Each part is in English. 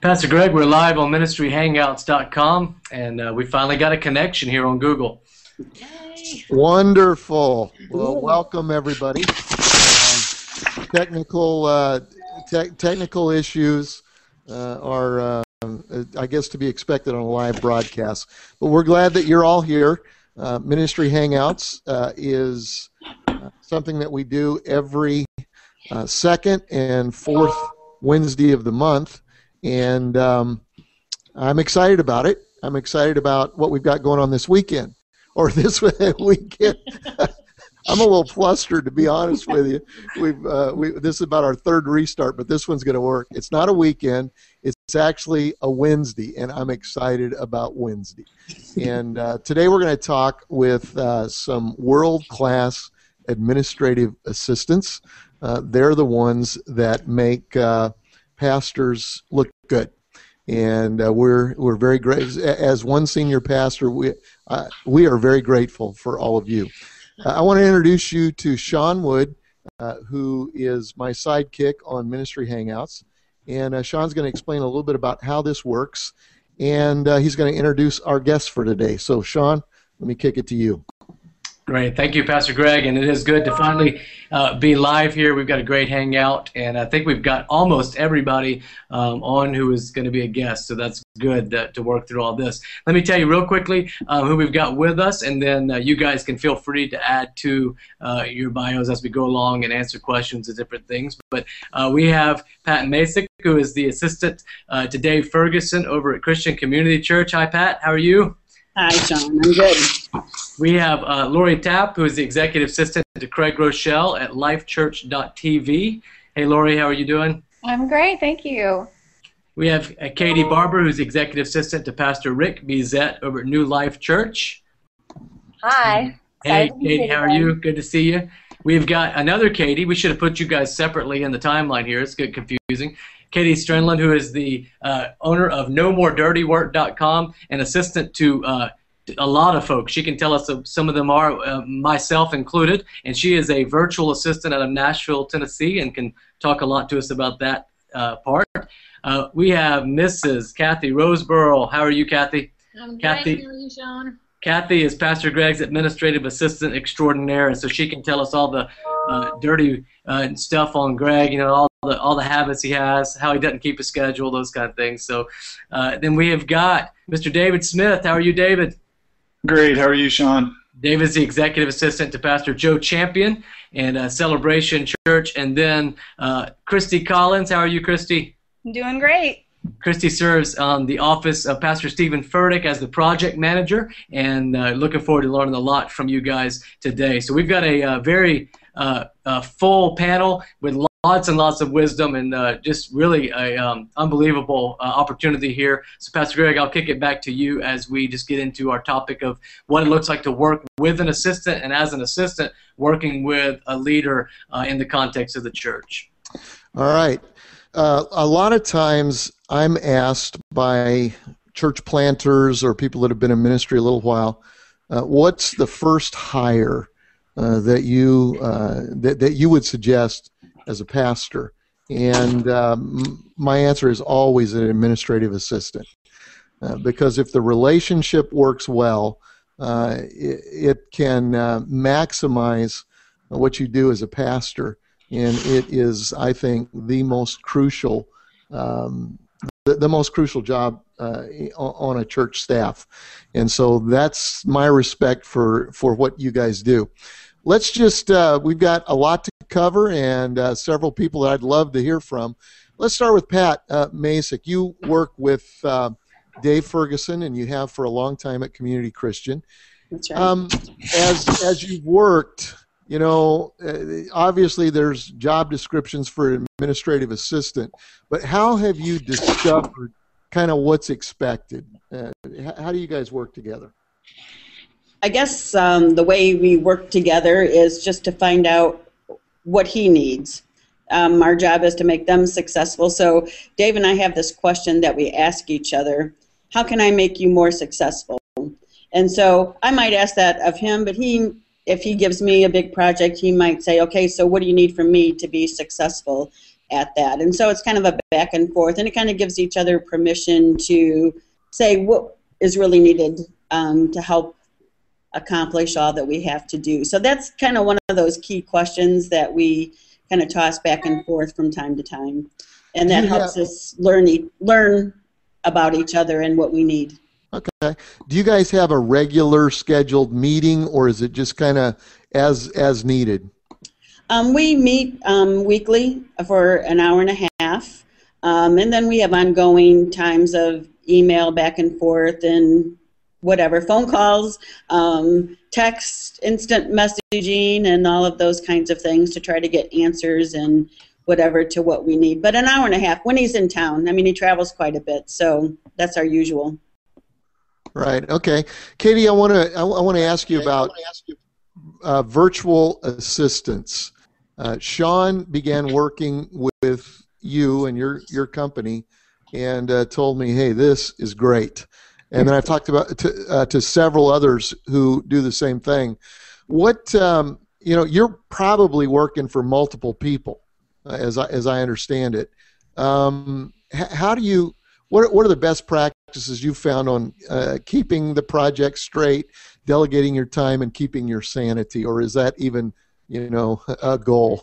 Pastor Greg, we're live on ministryhangouts.com, and uh, we finally got a connection here on Google. Yay. Wonderful. Well, welcome everybody. Um, technical uh, te- technical issues uh, are, um, I guess, to be expected on a live broadcast. But we're glad that you're all here. Uh, Ministry Hangouts uh, is uh, something that we do every second and fourth Wednesday of the month and um, I'm excited about it. I'm excited about what we've got going on this weekend or this weekend. I'm a little flustered to be honest with you. We've uh, we, this is about our third restart, but this one's going to work. It's not a weekend; it's actually a Wednesday, and I'm excited about Wednesday. And uh, today we're going to talk with uh, some world-class administrative assistants. Uh, they're the ones that make uh, pastors look good. And uh, we're we're very great as one senior pastor. We uh, we are very grateful for all of you. Uh, I want to introduce you to Sean Wood, uh, who is my sidekick on Ministry Hangouts, and uh, Sean's going to explain a little bit about how this works, and uh, he's going to introduce our guests for today. So, Sean, let me kick it to you. Great. Thank you, Pastor Greg. And it is good to finally uh, be live here. We've got a great hangout, and I think we've got almost everybody um, on who is going to be a guest. So that's good to, to work through all this. Let me tell you real quickly uh, who we've got with us, and then uh, you guys can feel free to add to uh, your bios as we go along and answer questions and different things. But uh, we have Pat Masick, who is the assistant uh, to Dave Ferguson over at Christian Community Church. Hi, Pat. How are you? Hi, John. I'm good. We have uh, Lori Tapp, who is the executive assistant to Craig Groeschel at lifechurch.tv. Hey, Lori, how are you doing? I'm great, thank you. We have uh, Katie Barber, who's the executive assistant to Pastor Rick Bezet over at New Life Church. Hi. Hey, Katie, how are you? Good to see you. We've got another Katie. We should have put you guys separately in the timeline here. It's good confusing. Katie Strenland, who is the uh, owner of NoMoreDirtyWork.com and assistant to uh, a lot of folks. She can tell us some of them are, uh, myself included, and she is a virtual assistant out of Nashville, Tennessee, and can talk a lot to us about that uh, part. Uh, we have Mrs. Kathy Roseborough. How are you, Kathy? I'm Kathy, great. How are you, Sean? Kathy is Pastor Greg's administrative assistant extraordinaire, and so she can tell us all the uh, dirty uh, stuff on Greg. You know, all the all the habits he has, how he doesn't keep a schedule, those kind of things. So uh, then we have got Mr. David Smith. How are you, David? Great. How are you, Sean? David's the executive assistant to Pastor Joe Champion and uh, Celebration Church, and then uh, Christy Collins. How are you, Christy? I'm doing great. Christy serves on the office of Pastor Steven Furtick as the project manager, and uh, looking forward to learning a lot from you guys today. So we've got a, uh, very uh, full panel with lots and lots of wisdom and uh, just really a um, unbelievable uh, opportunity here. So, Pastor Greg, I'll kick it back to you as we just get into our topic of what it looks like to work with an assistant and as an assistant working with a leader uh, in the context of the church. All right. Uh, a lot of times I'm asked by church planters or people that have been in ministry a little while, uh, what's the first hire uh, that you that, that you would suggest as a pastor? And um, my answer is always an administrative assistant. Uh, because if the relationship works well, uh, it, it, can uh, maximize what you do as a pastor. And it is, I think, the most crucial, um, the, the, most crucial job uh, on a church staff. And so that's my respect for, for what you guys do let's just uh, we've got a lot to cover and uh, several people that I'd love to hear from. Let's start with Pat uh, Masick. You work with uh, Dave Ferguson, and you have for a long time at Community Christian. That's right. Um, as as you've worked, you know, uh, obviously there's job descriptions for administrative assistant, but how have you discovered kind of what's expected? Uh, how do you guys work together? I guess um, the way we work together is just to find out what he needs. Um, our job is to make them successful. So Dave and I have this question that we ask each other: How can I make you more successful? And so I might ask that of him, but he, if he gives me a big project, he might say, "Okay, so what do you need from me to be successful?" at that. And so it's kind of a back and forth, and it kind of gives each other permission to say what is really needed um, to help accomplish all that we have to do. So that's kind of one of those key questions that we kind of toss back and forth from time to time, and that helps us learn learn about each other and what we need. Okay. Do you guys have a regular scheduled meeting, or is it just kind of as as needed? Um, we meet um, weekly for an hour and a half, um, and then we have ongoing times of email back and forth and whatever, phone calls, um, text, instant messaging, and all of those kinds of things to try to get answers and whatever to what we need. But an hour and a half when he's in town. I mean, he travels quite a bit, so that's our usual. Right. Okay, Katie, I want to I, want to ask you about uh, virtual assistants. Uh, Sean began working with you and your your company, and uh, told me, "Hey, this is great." And then I've talked about to, uh, to several others who do the same thing. What um, you know, you're probably working for multiple people, as I, as I understand it. Um, how do you? What what are the best practices you've found on uh, keeping the project straight, delegating your time, and keeping your sanity, or is that even you know a goal?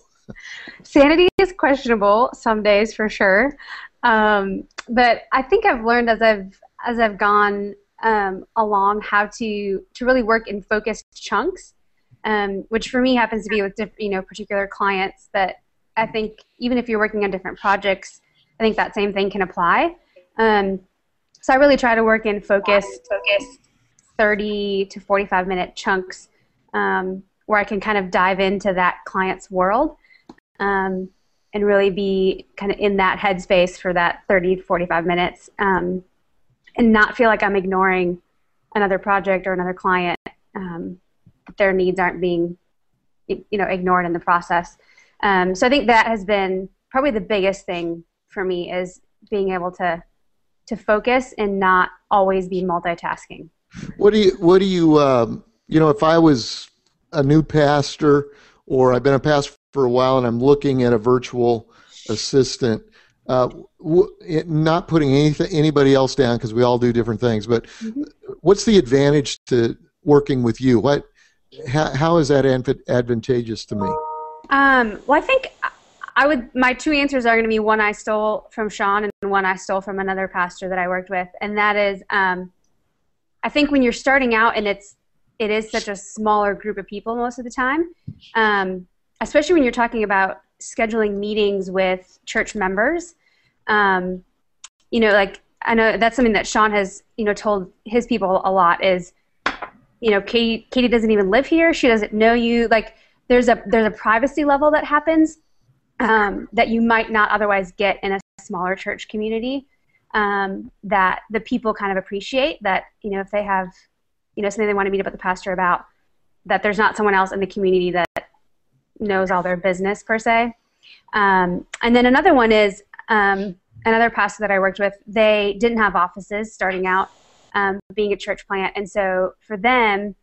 Sanity is questionable some days for sure, um, but I think I've learned as I've as I've gone um, along how to to really work in focused chunks, um, which for me happens to be with diff- you know particular clients that I think even if you're working on different projects, I think that same thing can apply. Um, so I really try to work in focused, focused 30 to 45 minute chunks um, where I can kind of dive into that client's world um, and really be kind of in that headspace for that 30 to 45 minutes. Um, and not feel like I'm ignoring another project or another client. Um, their needs aren't being, you know, ignored in the process. Um, so I think that has been probably the biggest thing for me is being able to to focus and not always be multitasking. What do you What do you um, You know, if I was a new pastor or I've been a pastor for a while and I'm looking at a virtual assistant, uh, w- not putting anything, anybody else down because we all do different things. But mm-hmm. what's the advantage to working with you? What, how, how is that advantageous to me? Um, well, I think I would. My two answers are going to be one I stole from Sean and one I stole from another pastor that I worked with, and that is, um, I think when you're starting out and it's it is such a smaller group of people most of the time, um, especially when you're talking about scheduling meetings with church members. Um, you know, like I know that's something that Sean has, you know, told his people a lot is, you know, Katie, Katie doesn't even live here. She doesn't know you. Like there's a there's a privacy level that happens um, that you might not otherwise get in a smaller church community. Um, that the people kind of appreciate that you know if they have you know something they want to meet up with the pastor about that there's not someone else in the community that knows all their business per se. Um, and then another one is um, another pastor that I worked with. They didn't have offices starting out, um, being a church plant, and so for them,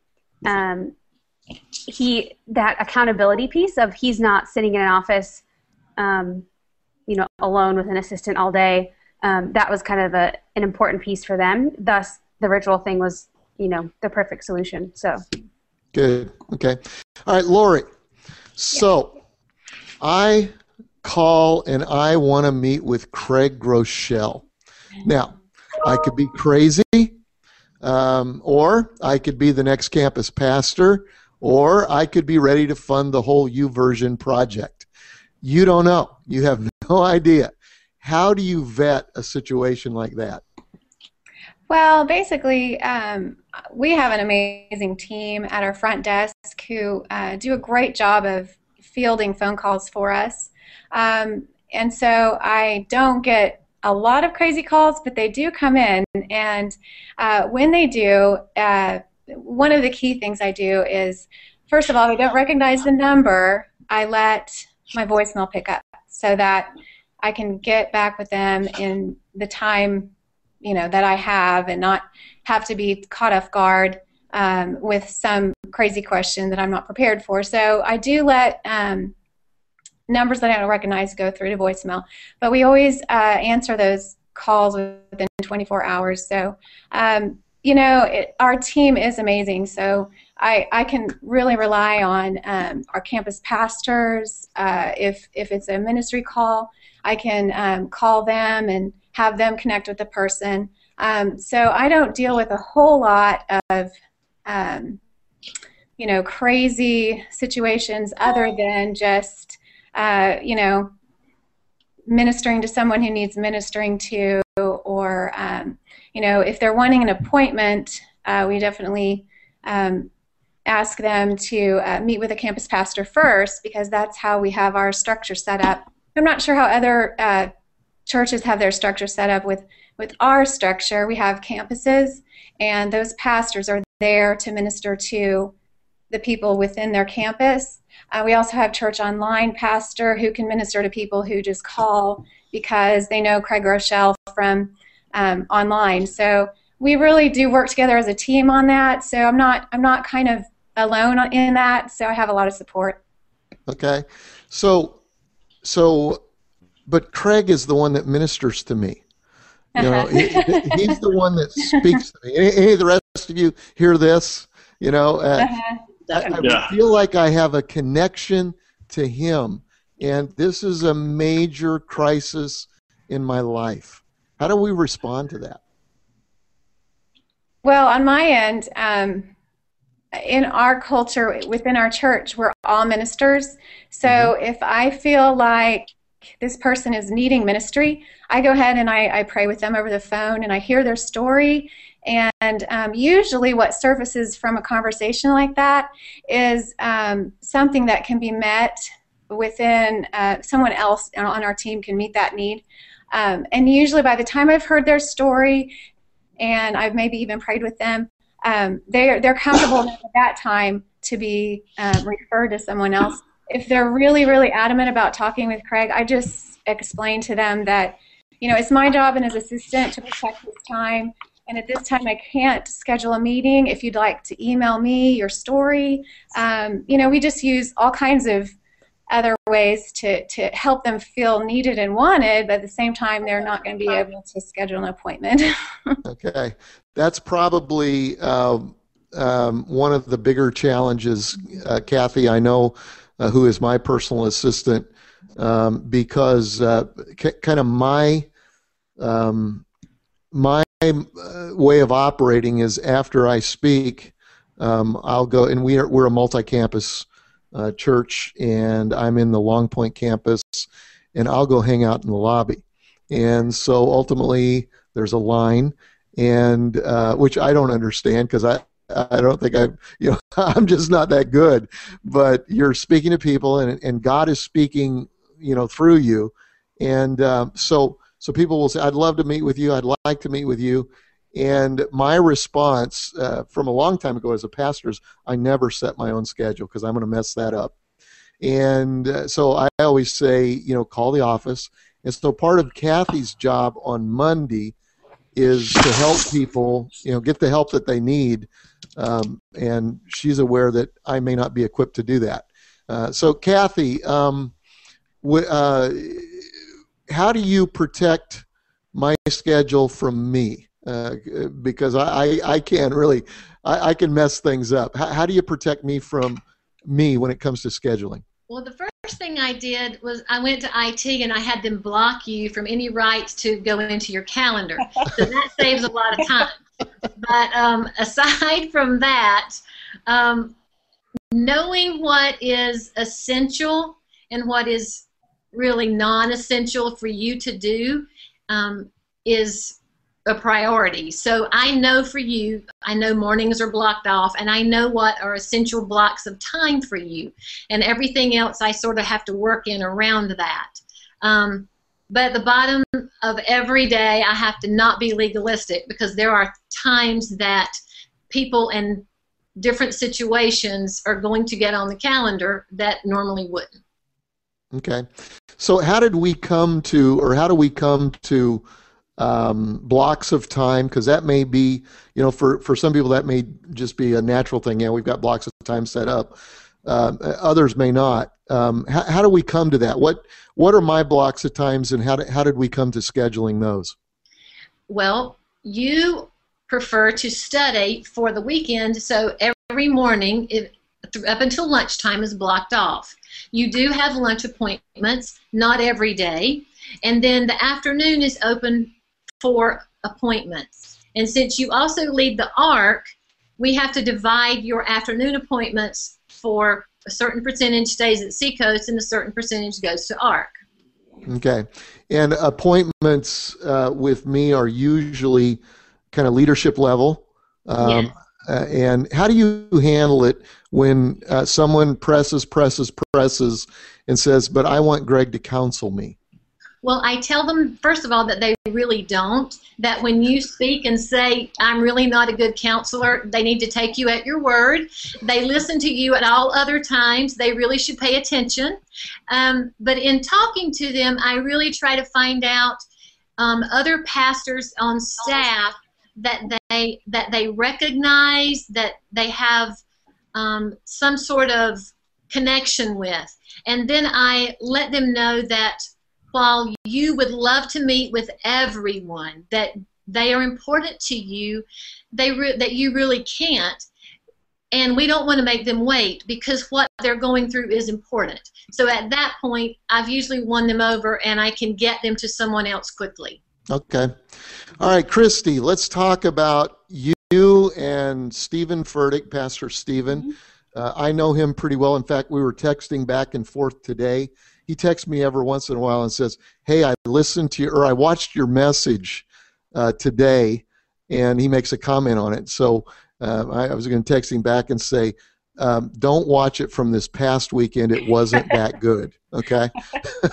um, he that accountability piece of he's not sitting in an office, um, you know, alone with an assistant all day. Um, that was kind of a, an important piece for them. Thus, the virtual thing was, you know, the perfect solution. So. Good. Okay. All right, Lori. So, I call and I want to meet with Craig Groeschel. Now, I could be crazy, um, or I could be the next campus pastor, or I could be ready to fund the whole YouVersion project. You don't know. You have no idea. How do you vet a situation like that? Well, basically, um, we have an amazing team at our front desk who uh, do a great job of fielding phone calls for us. Um, and so I don't get a lot of crazy calls, but they do come in. And uh, when they do, uh, one of the key things I do is, first of all, they don't recognize the number. I let my voicemail pick up so that I can get back with them in the time you know that I have and not have to be caught off guard um, with some crazy question that I'm not prepared for. So I do let um, numbers that I don't recognize go through to voicemail. But we always uh, answer those calls within 24 hours. So, um, you know, it, our team is amazing. So I, I can really rely on um, our campus pastors. Uh, if, if it's a ministry call, I can um, call them and have them connect with the person. Um, so I don't deal with a whole lot of, um, you know, crazy situations other than just, uh, you know, ministering to someone who needs ministering to, or, um, you know, if they're wanting an appointment, uh, we definitely um, ask them to uh, meet with a campus pastor first because that's how we have our structure set up. I'm not sure how other uh, churches have their structure set up with with our structure we have campuses and those pastors are there to minister to the people within their campus uh, we also have church online pastor who can minister to people who just call because they know craig Groeschel from um, online so we really do work together as a team on that so i'm not i'm not kind of alone in that so i have a lot of support okay so so but Craig is the one that ministers to me. You know, he, he's the one that speaks to me. Any, any, of the rest of you hear this? You know, uh, uh-huh. I, I yeah. feel like I have a connection to him, and this is a major crisis in my life. How do we respond to that? Well, on my end, um, in our culture, within our church, we're all ministers. So mm-hmm. if I feel like this person is needing ministry, I go ahead and I, I pray with them over the phone and I hear their story. And um, usually, what surfaces from a conversation like that is um, something that can be met within uh, someone else on our team can meet that need. Um, and usually, by the time I've heard their story and I've maybe even prayed with them, um, they're, they're comfortable at that time to be um, referred to someone else if they're really, really adamant about talking with Craig, I just explain to them that, you know, it's my job and as assistant to protect his time. And at this time, I can't schedule a meeting. If you'd like to email me your story, um, you know, we just use all kinds of other ways to, to help them feel needed and wanted, but at the same time, they're not going to be able to schedule an appointment. okay. That's probably uh, um, one of the bigger challenges, uh, Kathy. I know uh, who is my personal assistant, um, because uh, c- kind of my um, my way of operating is after I speak, um, I'll go and we are we're a multi-campus uh, church, and I'm in the Long Point campus, and I'll go hang out in the lobby, and so ultimately there's a line, and uh, which I don't understand because I I don't think I, you know, I'm just not that good. But you're speaking to people, and and God is speaking, you know, through you, and um, so so people will say, "I'd love to meet with you. I'd like to meet with you." And my response uh, from a long time ago as a pastor is, I never set my own schedule because I'm going to mess that up. And uh, so I always say, you know, call the office. And so part of Kathy's job on Monday is to help people, you know, get the help that they need um, and she's aware that I may not be equipped to do that. Uh, so, Kathy, um, w- how do you protect my schedule from me? Uh, because I, I, I can really, I, I, can mess things up. How, how do you protect me from me when it comes to scheduling? Well, the first thing I did was I went to IT and I had them block you from any rights to go into your calendar. So that saves a lot of time but um, aside from that, um, knowing what is essential and what is really non-essential for you to do um, is a priority. So I know for you, I know mornings are blocked off, and I know what are essential blocks of time for you, and everything else I sort of have to work in around that. Um, but at the bottom of every day, I have to not be legalistic because there are times that people in different situations are going to get on the calendar that normally wouldn't. Okay. So, how did we come to, or how do we come to um, blocks of time? Because that may be, you know, for, for some people, that may just be a natural thing. Yeah, we've got blocks of time set up. Um, others may not. Um, how, how do we come to that? What what are my blocks of times, and how, do, how did we come to scheduling those? Well, you prefer to study for the weekend, so every morning, it, up until lunchtime, is blocked off. You do have lunch appointments, not every day, and then the afternoon is open for appointments. And since you also lead the ARC, we have to divide your afternoon appointments for a certain percentage stays at Seacoast and a certain percentage goes to ARC. Okay. And appointments uh, with me are usually kind of leadership level. Um, Yes. Uh, and how do you handle it when uh, someone presses, presses, presses, and says, "But I want Greg to counsel me"? Well, I tell them, first of all, that they really don't. That when you speak and say, I'm really not a good counselor, they need to take you at your word. They listen to you at all other times. They really should pay attention. Um, but in talking to them, I really try to find out um, other pastors on staff that they that they recognize that they have um, some sort of connection with, and then I let them know that while you would love to meet with everyone, that they are important to you, they that you really can't, and we don't want to make them wait because what they're going through is important. So at that point, I've usually won them over, and I can get them to someone else quickly. Okay. All right, Christy, let's talk about you and Steven Furtick, Pastor Stephen. Uh, I know him pretty well. In fact, we were texting back and forth today. He texts me every once in a while and says, Hey, I listened to you, or I watched your message uh, today, and he makes a comment on it. So uh, I, I was going to text him back and say, um, Don't watch it from this past weekend. It wasn't that good. Okay.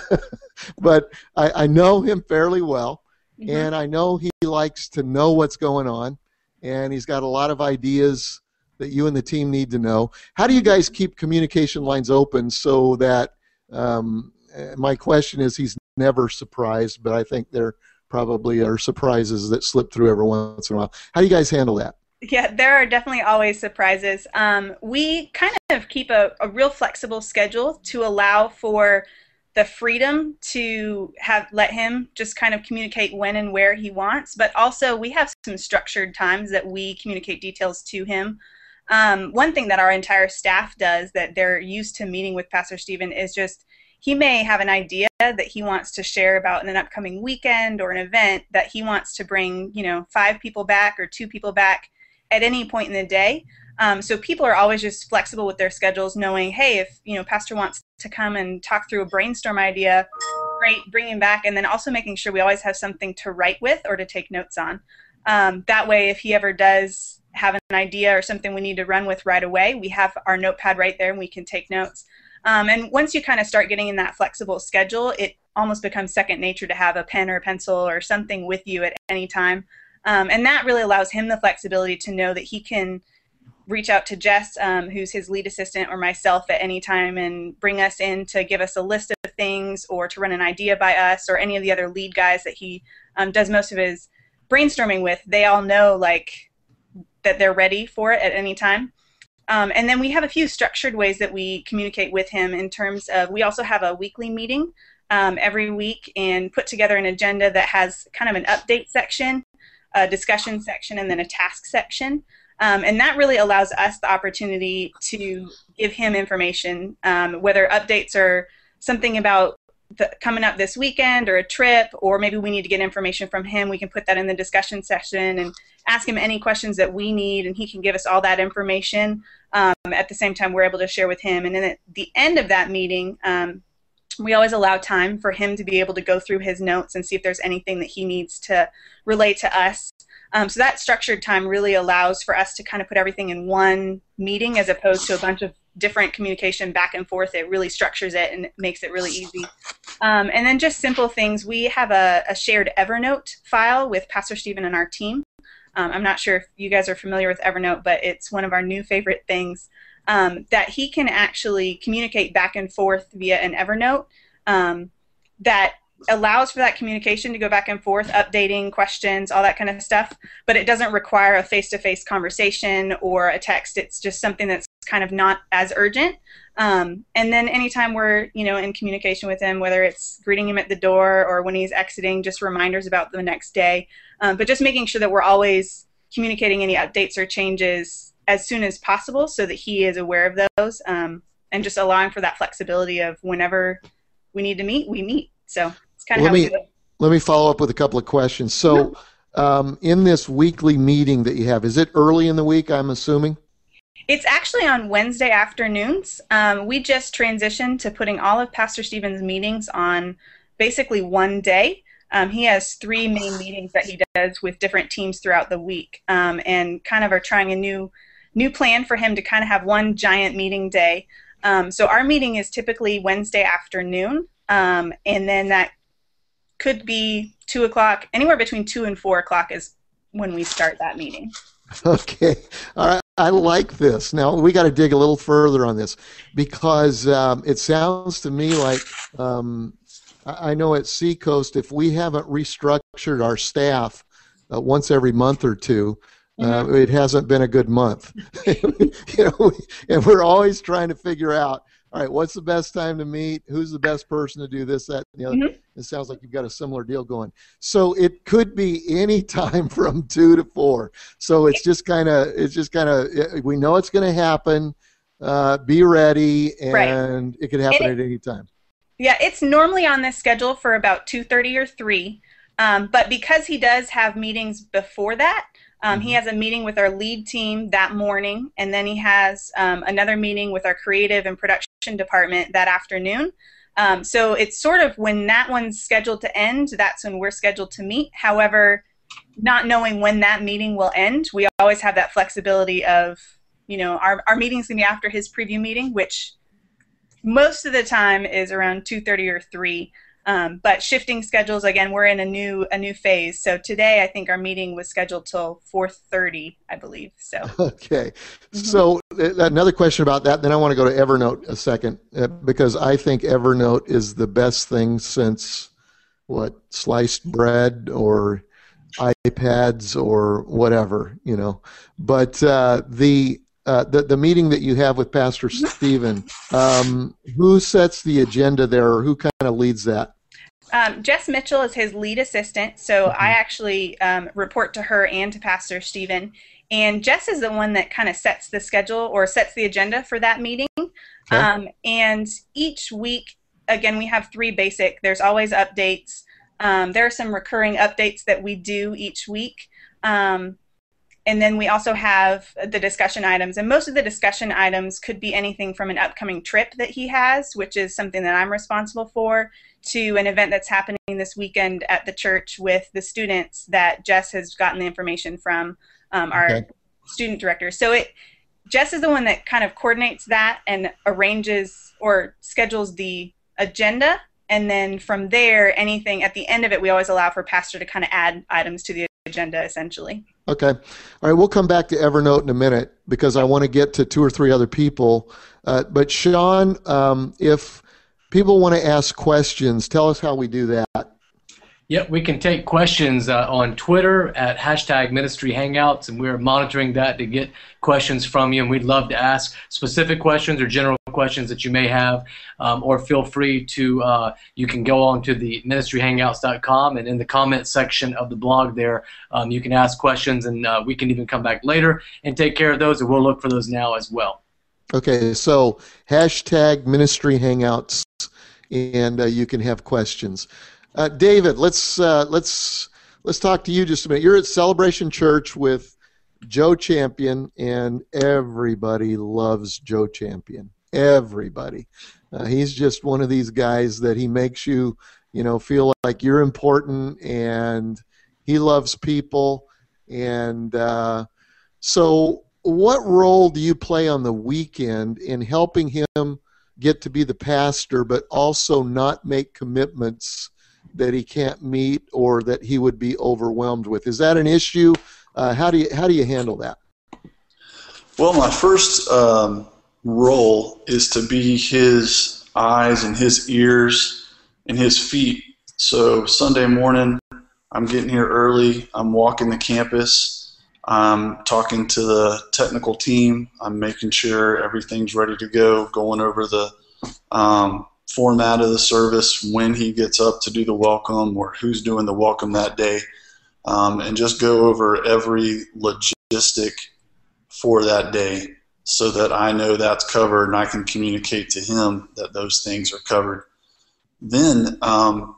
but I, I know him fairly well and I know he likes to know what's going on, and he's got a lot of ideas that you and the team need to know. How do you guys keep communication lines open so that? Um, uh, my question is, he's never surprised, but I think there probably are surprises that slip through every once in a while. How do you guys handle that? Yeah, there are definitely always surprises. Um, we kind of keep a, a real flexible schedule to allow for the freedom to have let him just kind of communicate when and where he wants, but also we have some structured times that we communicate details to him. Um, one thing that our entire staff does that they're used to meeting with Pastor Stephen is just he may have an idea that he wants to share about in an upcoming weekend or an event that he wants to bring, you know, five people back or two people back at any point in the day. Um, so people are always just flexible with their schedules, knowing, hey, if you know Pastor wants to come and talk through a brainstorm idea, great, bring him back, and then also making sure we always have something to write with or to take notes on. Um, that way, if he ever does have an idea or something we need to run with right away, we have our notepad right there and we can take notes. Um, and once you kind of start getting in that flexible schedule, it almost becomes second nature to have a pen or a pencil or something with you at any time. Um, and that really allows him the flexibility to know that he can reach out to Jess, um, who's his lead assistant, or myself at any time and bring us in to give us a list of things or to run an idea by us or any of the other lead guys that he um, does most of his brainstorming with. They all know like that they're ready for it at any time. Um, and then we have a few structured ways that we communicate with him in terms of we also have a weekly meeting um, every week and put together an agenda that has kind of an update section, a discussion section, and then a task section. Um, and that really allows us the opportunity to give him information, um, whether updates are something about the, coming up this weekend or a trip, or maybe we need to get information from him. We can put that in the discussion session and ask him any questions that we need, and he can give us all that information. Um, at the same time, we're able to share with him. And then at the end of that meeting, um, we always allow time for him to be able to go through his notes and see if there's anything that he needs to relate to us. Um, so that structured time really allows for us to kind of put everything in one meeting as opposed to a bunch of different communication back and forth. It really structures it and makes it really easy. Um, and then just simple things. We have a, a, shared Evernote file with Pastor Stephen and our team. Um, I'm not sure if you guys are familiar with Evernote, but it's one of our new favorite things um, that he can actually communicate back and forth via an Evernote um, that allows for that communication to go back and forth, updating questions, all that kind of stuff. But it doesn't require a face-to-face conversation or a text. It's just something that's kind of not as urgent. Um, and then anytime we're, you know, in communication with him, whether it's greeting him at the door or when he's exiting, just reminders about the next day. Um, but just making sure that we're always communicating any updates or changes as soon as possible so that he is aware of those um, and just allowing for that flexibility of whenever we need to meet, we meet. So it's kind of let me, we do it. Let me follow up with a couple of questions. So, um, in this weekly meeting that you have, is it early in the week, I'm assuming? It's actually on Wednesday afternoons. Um, we just transitioned to putting all of Pastor Stephen's meetings on basically one day. Um, he has three main meetings that he does with different teams throughout the week, um, and kind of are trying a new new plan for him to kind of have one giant meeting day. Um, so our meeting is typically Wednesday afternoon, um, and then that could be two o'clock, anywhere between two and four o'clock is when we start that meeting. Okay, all right. I like this. Now we got to dig a little further on this because um, it sounds to me like um, I know at Seacoast if we haven't restructured our staff uh, once every month or 2 uh, it hasn't been a good month. you know, and we're always trying to figure out. All right, what's the best time to meet? Who's the best person to do this, that, and the other? Mhm. It sounds like you've got a similar deal going. So it could be any time from two to four. So it's just kind of, it's just kind of, we know it's going to happen. Uh, be ready, Right. and it could happen And at any time. Yeah, it's normally on this schedule for about 2:30 or 3. Um, but because he does have meetings before that, um, he has a meeting with our lead team that morning, and then he has um, another meeting with our creative and production department that afternoon. Um, so it's sort of when that one's scheduled to end, that's when we're scheduled to meet. However, not knowing when that meeting will end, we always have that flexibility of, you know, our, our meeting's going to be after his preview meeting, which most of the time is around 2.30 or 3 um, but shifting schedules again we're in a new a new phase so today i think our meeting was scheduled till 4.30 i believe so Okay. So uh, another question about that. Then I want to go to Evernote a second uh, because I think Evernote is the best thing since what sliced bread or iPads or whatever, you know. But uh, the uh, the the meeting that you have with Pastor Stephen, um, who sets the agenda there, or who kind of leads that? um, jess mitchell is his lead assistant so i actually um, report to her and to pastor stephen. And jess is the one that kind of sets the schedule or sets the agenda for that meeting. Um, and each week again we have three basic. There's always updates. Um, there are some recurring updates that we do each week. Um, and then we also have the discussion items and most of the discussion items could be anything from an upcoming trip that he has which is something that i'm responsible for to an event that's happening this weekend at the church with the students that jess has gotten the information from um, our Okay. student director so it jess is the one that kind of coordinates that and arranges or schedules the agenda and then from there anything at the end of it we always allow for pastor to kind of add items to the agenda essentially Okay. All right. We'll come back to Evernote in a minute because I want to get to two or three other people. Uh, but Sean, um, if people want to ask questions, tell us how we do that. Yep, we can take questions uh, on Twitter at hashtag Ministry Hangouts, and we're monitoring that to get questions from you. And we'd love to ask specific questions or general questions that you may have, um, or feel free to. Uh, you can go on to the ministryhangouts.com, and in the comment section of the blog there, um, you can ask questions, and uh, we can even come back later and take care of those, and we'll look for those now as well. Okay. So hashtag Ministry Hangouts, and uh, you can have questions. Uh, David, let's uh, let's let's talk to you just a minute. You're at Celebration Church with Joe Champion, and everybody loves Joe Champion. Everybody. Uh, he's just one of these guys that he makes you, you know, feel like you're important, and he loves people. And uh, so, what role do you play on the weekend in helping him get to be the pastor, but also not make commitments that he can't meet or that he would be overwhelmed with? Is that an issue? Uh, how do you how do you handle that? Well, my first um, role is to be his eyes and his ears and his feet. So Sunday morning, I'm getting here early. I'm walking the campus, I'm talking to the technical team. I'm making sure everything's ready to go, going over the um, format of the service, when he gets up to do the welcome, or who's doing the welcome that day, um, and just go over every logistic for that day so that I know that's covered and I can communicate to him that those things are covered. Then um,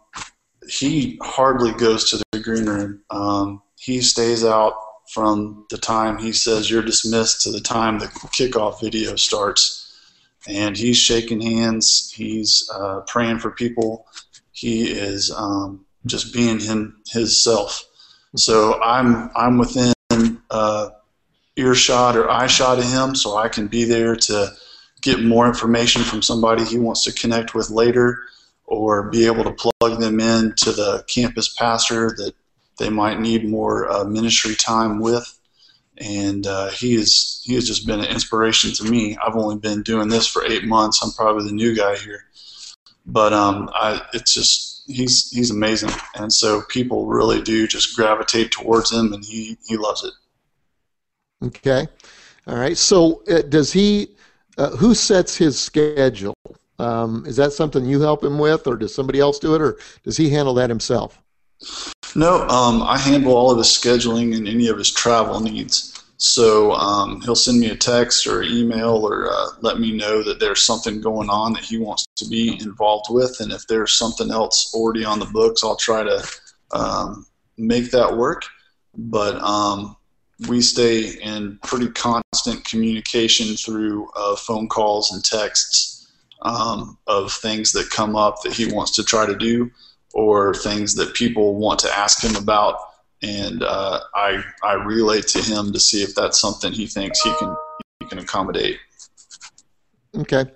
he hardly goes to the green room. Um, he stays out from the time he says you're dismissed to the time the kickoff video starts. And he's shaking hands, he's uh, praying for people, he is um, just being him his self. So I'm I'm within uh, earshot or eye shot of him, so I can be there to get more information from somebody he wants to connect with later, or be able to plug them in to the campus pastor that they might need more uh, ministry time with. And uh, he is he has just been an inspiration to me. I've only been doing this for eight months. I'm probably the new guy here, but um, I, it's just he's he's amazing, and so people really do just gravitate towards him, and he he loves it. Okay. All right. So uh, does he? Uh, who sets his schedule? Um, is that something you help him with, or does somebody else do it, or does he handle that himself? No, um, I handle all of his scheduling and any of his travel needs. So um, he'll send me a text or email or uh, let me know that there's something going on that he wants to be involved with. And if there's something else already on the books, I'll try to um, make that work. But um, we stay in pretty constant communication through uh, phone calls and texts um, of things that come up that he wants to try to do or things that people want to ask him about and uh, I, I relay to him to see if that's something he thinks he can he can accommodate okay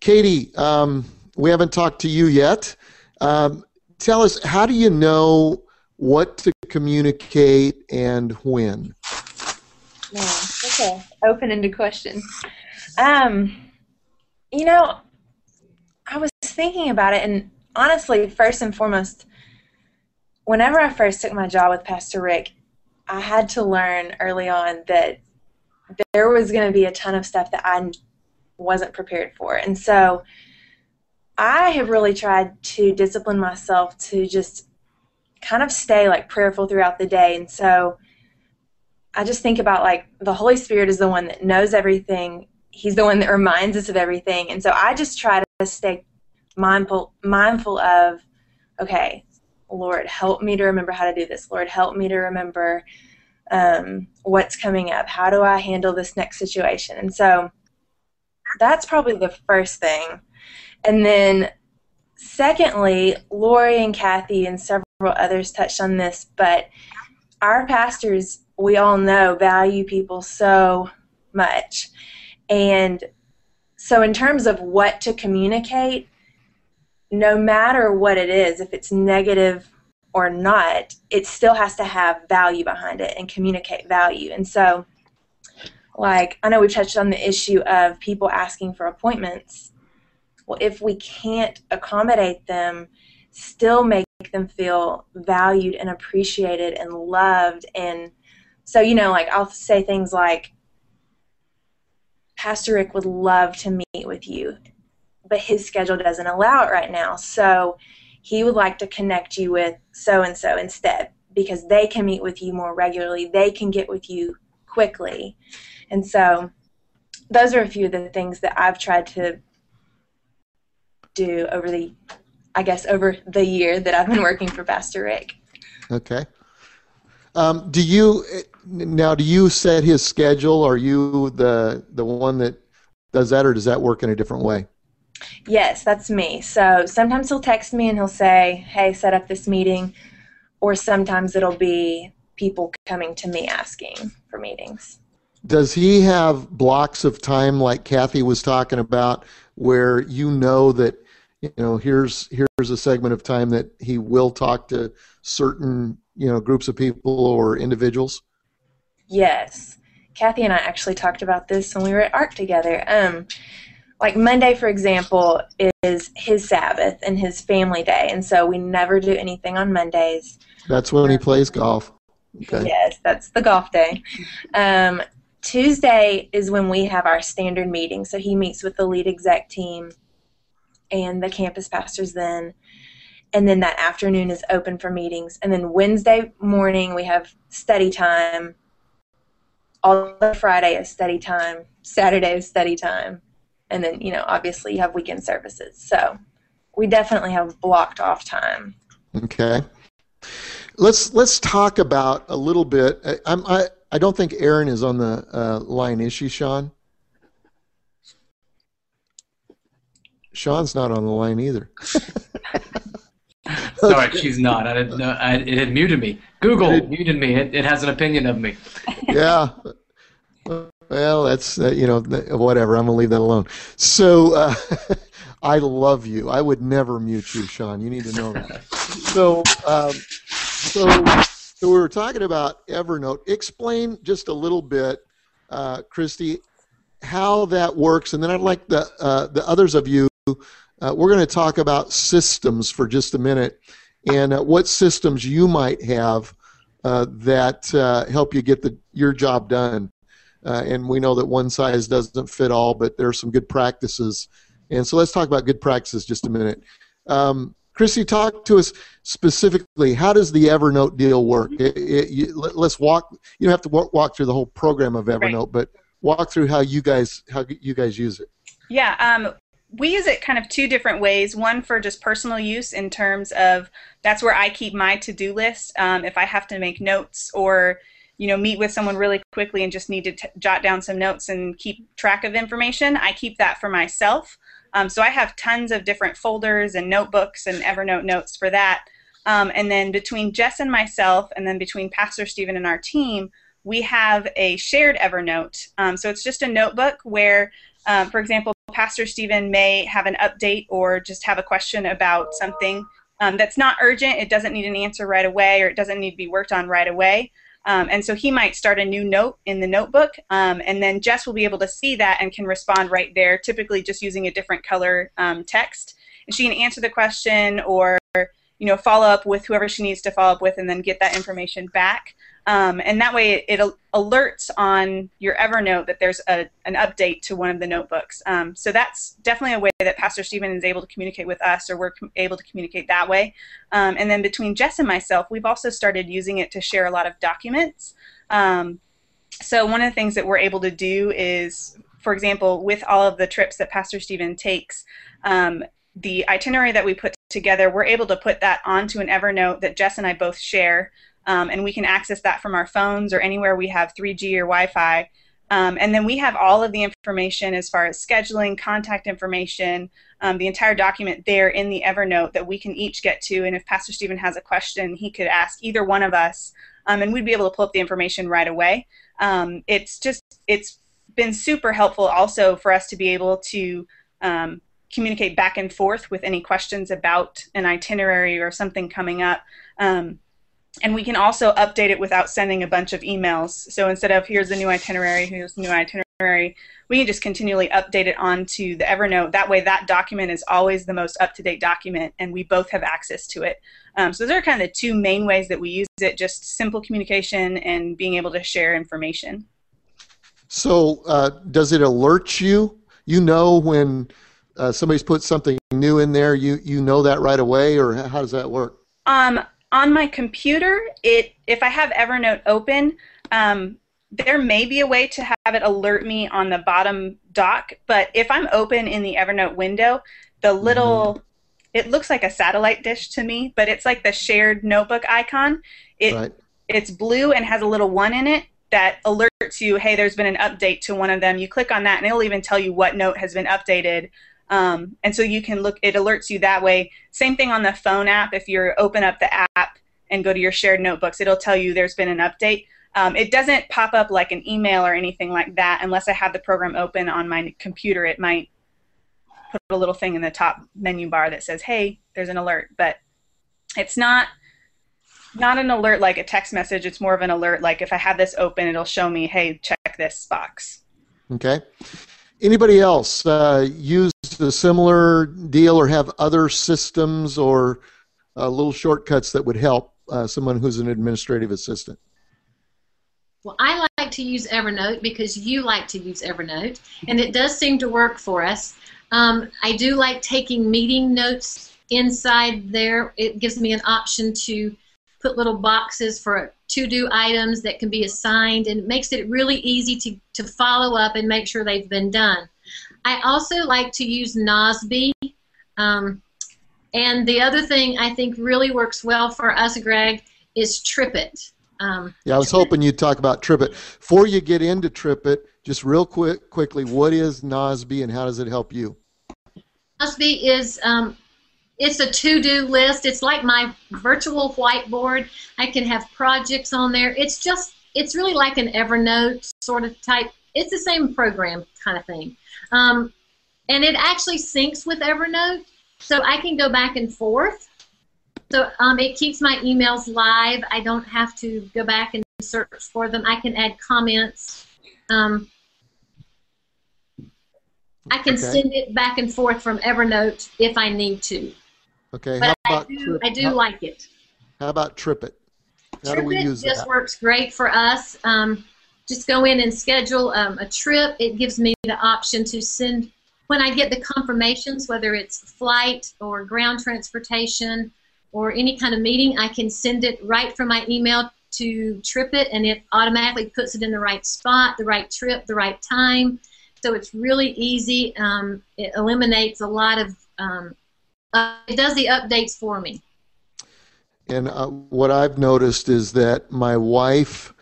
katie um, we haven't talked to you yet um, tell us how do you know what to communicate and when yeah, okay. Open-ended question. Um, you know, I was thinking about it, and honestly, first and foremost, whenever I first took my job with Pastor Rick, I had to learn early on that there was going to be a ton of stuff that I wasn't prepared for, and so I have really tried to discipline myself to just kind of stay like prayerful throughout the day, and so I just think about like the Holy Spirit is the one that knows everything. He's the one that reminds us of everything. And so I just try to stay mindful mindful of okay, Lord, help me to remember how to do this. Lord, help me to remember um, what's coming up. How do I handle this next situation? And so that's probably the first thing. And then secondly, Lori and Kathy and several others touched on this, but our pastors we all know value people so much. And so, in terms of what to communicate, no matter what it is, if it's negative or not, it still has to have value behind it and communicate value. And so, like, I know we touched on the issue of people asking for appointments. Well, if we can't accommodate them, still make them feel valued and appreciated and loved and so, you know, like I'll say things like, Pastor Rick would love to meet with you, but his schedule doesn't allow it right now. So he would like to connect you with so and so instead because they can meet with you more regularly. They can get with you quickly. And so those are a few of the things that I've tried to do over the, I guess, over the year that I've been working for Pastor Rick. Okay. Um, do you now? Do you set his schedule? Are you the the one that does that, or does that work in a different way? Yes, that's me. So sometimes he'll text me and he'll say, "Hey, set up this meeting," or sometimes it'll be people coming to me asking for meetings. Does he have blocks of time like Kathy was talking about, where you know that you know here's here's a segment of time that he will talk to certain you know groups of people or individuals? Yes, Kathy and I actually talked about this when we were at ARC together. Um, like Monday, for example, is his Sabbath and his family day, and so we never do anything on Mondays. That's when he plays golf. Okay. Yes, that's the golf day. Um, Tuesday is when we have our standard meeting. So he meets with the lead exec team and the campus pastors then. And then that afternoon is open for meetings. And then Wednesday morning we have study time. All the Friday is study time. Saturday is study time. And then, you know, obviously you have weekend services. So we definitely have blocked off time. Okay. Let's let's talk about a little bit. I, I'm I, I don't think Erin is on the uh, line, is she, Sean? Sean's not on the line either. Sorry, she's not. I didn't know. I, it had muted me. Google muted me. It, it has an opinion of me. yeah. Well, that's uh, you know whatever. I'm gonna leave that alone. So uh, I love you. I would never mute you, Sean. You need to know that. So um, so so we were talking about Evernote. Explain just a little bit, uh, Christy, how that works, and then I'd like the uh, the others of you. Uh, we're going to talk about systems for just a minute, and uh, what systems you might have uh, that uh, help you get the your job done. Uh, and we know that one size doesn't fit all, but there are some good practices. And so let's talk about good practices just a minute. Um, Chrissy, talk to us specifically. How does the Evernote deal work? It, it, you, let, us walk. You don't have to walk, walk, through the whole program of Evernote, right. but walk through how you guys how you guys use it. Yeah, um, we use it kind of two different ways. One for just personal use in terms of that's where I keep my to-do list. Um, if I have to make notes or you know meet with someone really quickly and just need to t- jot down some notes and keep track of information, I keep that for myself. Um, so I have tons of different folders and notebooks and Evernote notes for that. Um, and then between Jess and myself, and then between Pastor Steven and our team, we have a shared Evernote. Um, so it's just a notebook where, um, for example, Pastor Steven may have an update or just have a question about something um, that's not urgent. It doesn't need an answer right away, or it doesn't need to be worked on right away. Um, and so he might start a new note in the notebook, um, and then Jess will be able to see that and can respond right there, typically just using a different color um, text. And she can answer the question or you know follow up with whoever she needs to follow up with, and then get that information back. Um, and that way it, it, alerts on your Evernote that there's a, an update to one of the notebooks. Um, so that's definitely a way that Pastor Steven is able to communicate with us, or we're able to communicate that way. Um, and then between Jess and myself, we've also started using it to share a lot of documents. Um, so one of the things that we're able to do is, for example, with all of the trips that Pastor Steven takes, um, the itinerary that we put together, we're able to put that onto an Evernote that Jess and I both share um, and we can access that from our phones or anywhere we have 3G or Wi-Fi. Um, and then we have all of the information as far as scheduling, contact information, um, the entire document there in the Evernote that we can each get to. And if Pastor Steven has a question, he could ask either one of us, um, and we'd be able to pull up the information right away. Um, it's just it's been super helpful also for us to be able to um, communicate back and forth with any questions about an itinerary or something coming up. Um, and we can also update it without sending a bunch of emails. So instead of here's the new itinerary, here's the new itinerary, we can just continually update it onto the Evernote. That way, that document is always the most up to date document, and we both have access to it. Um, so those are kind of the two main ways that we use it just simple communication and being able to share information. So, uh, does it alert you? You know when uh, somebody's put something new in there, you, you know that right away, or how does that work? Um, on my computer, it if I have Evernote open, um, there may be a way to have it alert me on the bottom dock. But if I'm open in the Evernote window, the little mm-hmm. it looks like a satellite dish to me, but it's like the shared notebook icon. It right. it's blue and has a little one in it that alerts you, hey, there's been an update to one of them. You click on that, and it'll even tell you what note has been updated. Um, and so you can look, it alerts you that way. Same thing on the phone app. If you open up the app and go to your shared notebooks, it'll tell you there's been an update. Um, it doesn't pop up like an email or anything like that unless I have the program open on my computer. It might put a little thing in the top menu bar that says, hey, there's an alert. But it's not not an alert like a text message. It's more of an alert like if I have this open, it'll show me, hey, check this box. Okay. Anybody else uh, use a similar deal or have other systems or uh, little shortcuts that would help uh, someone who's an administrative assistant? Well, I like to use Evernote because you like to use Evernote, and it does seem to work for us. Um, I do like taking meeting notes inside there. It gives me an option to put little boxes for to-do items that can be assigned, and it makes it really easy to, to follow up and make sure they've been done. I also like to use Nozbe. Um, and the other thing I think really works well for us, Greg, is TripIt. Um, yeah, I was hoping you'd talk about TripIt. Before you get into TripIt, just real quick, quickly, what is Nozbe and how does it help you? Nozbe is um, it's a to-do list. It's like my virtual whiteboard. I can have projects on there. It's just it's really like an Evernote sort of type. It's the same program kind of thing, um, and it actually syncs with Evernote, so I can go back and forth so um, it keeps my emails live. I don't have to go back and search for them. I can add comments. Um, I can okay. send it back and forth from Evernote if I need to. Okay. But I do, I do how, like it. How about TripIt? How TripIt do we use just that? works great for us. Um, just go in and schedule um, a trip. It gives me the option to send when I get the confirmations, whether it's flight or ground transportation or any kind of meeting, I can send it right from my email to TripIt, and it automatically puts it in the right spot, the right trip, the right time. So it's really easy. Um, it eliminates a lot of. Um, uh, it does the updates for me. And uh, what I've noticed is that my wife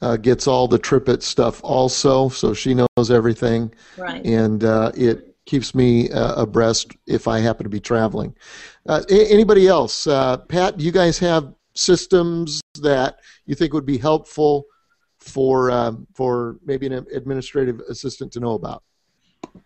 uh, gets all the TripIt stuff also, so she knows everything. Right. And uh, it keeps me uh, abreast if I happen to be traveling. Uh, anybody else? Uh, Pat, do you guys have systems that you think would be helpful for um, for maybe an administrative assistant to know about?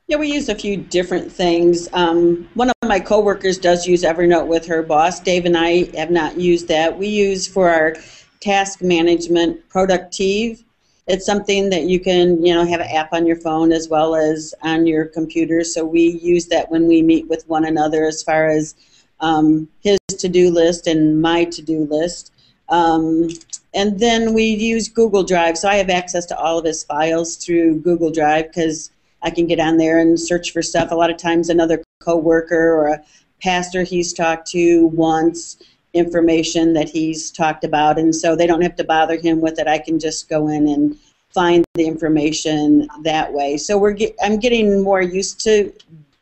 Yeah, we use a few different things. Um, one of my coworkers does use Evernote with her boss. Dave and I have not used that. We use for our task management Producteev it's something that you can you know have an app on your phone as well as on your computer so we use that when we meet with one another as far as um, his to-do list and my to-do list um, and then we use google drive so i have access to all of his files through google drive because i can get on there and search for stuff a lot of times another coworker or a pastor he's talked to wants information that he's talked about, and so they don't have to bother him with it. I can just go in and find the information that way. So we're get, I'm getting more used to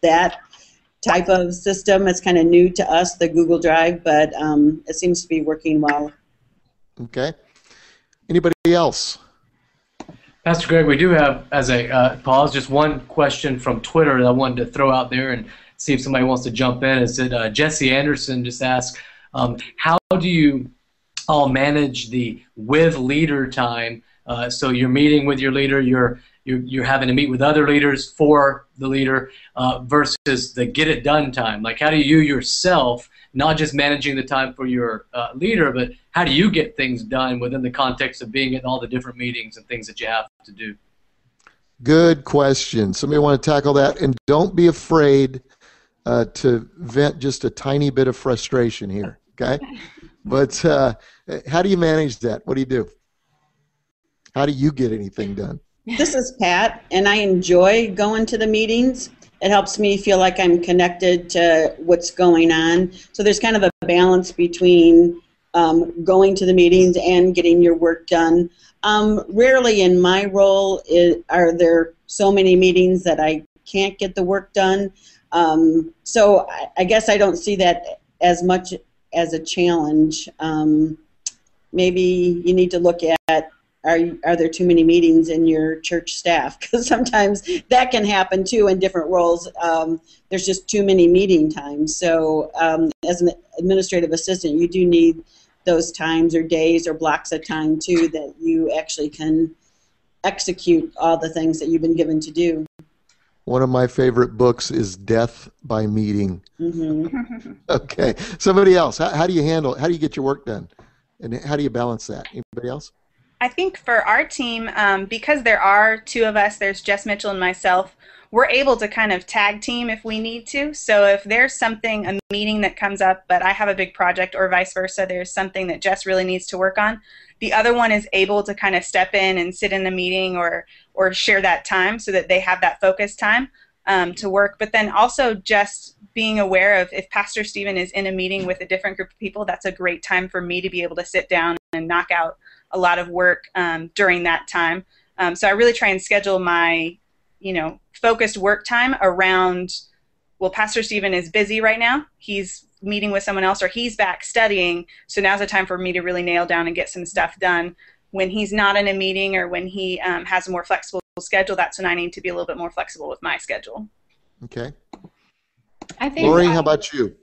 that type of system. It's kind of new to us, the Google Drive, but um, it seems to be working well. Okay. Anybody else? Pastor Greg, we do have, as a uh, pause, just one question from Twitter that I wanted to throw out there and see if somebody wants to jump in. Is it uh, Jesse Anderson just asked, um, how do you all manage the with leader time? Uh, so you're meeting with your leader, you're, you're, you're having to meet with other leaders for the leader uh, versus the get it done time. Like how do you yourself, not just managing the time for your uh, leader, but how do you get things done within the context of being at all the different meetings and things that you have to do? Good question. Somebody want to tackle that? And don't be afraid uh, to vent just a tiny bit of frustration here. Okay, but uh, how do you manage that? What do you do? How do you get anything done? This is Pat, and I enjoy going to the meetings. It helps me feel like I'm connected to what's going on. So there's kind of a balance between um, going to the meetings and getting your work done. Um, rarely in my role are there so many meetings that I can't get the work done. Um, so I, I, guess I don't see that as much as a challenge. Um, maybe you need to look at are, are there too many meetings in your church staff? Because sometimes that can happen too in different roles. Um, there's just too many meeting times. So um, as an administrative assistant, you do need those times or days or blocks of time too that you actually can execute all the things that you've been given to do. One of my favorite books is Death by Meeting. Mm-hmm. okay. Somebody else. How, how, do you handle? How do you get your work done? And how do you balance that? Anybody else? I think for our team, um, because there are two of us, there's Jess Mitchell and myself, we're able to kind of tag team if we need to. So if there's something, a meeting that comes up, but I have a big project, or vice versa, there's something that Jess really needs to work on, the other one is able to kind of step in and sit in the meeting or or share that time so that they have that focus time um, to work. But then also just being aware of if Pastor Steven is in a meeting with a different group of people, that's a great time for me to be able to sit down and knock out a lot of work um, during that time. Um, so I really try and schedule my, you know, focused work time around. Well, Pastor Steven is busy right now. He's meeting with someone else, or he's back studying. So now's the time for me to really nail down and get some stuff done. When he's not in a meeting, or when he um, has a more flexible schedule, that's when I need to be a little bit more flexible with my schedule. Okay. I think Lori, how about you?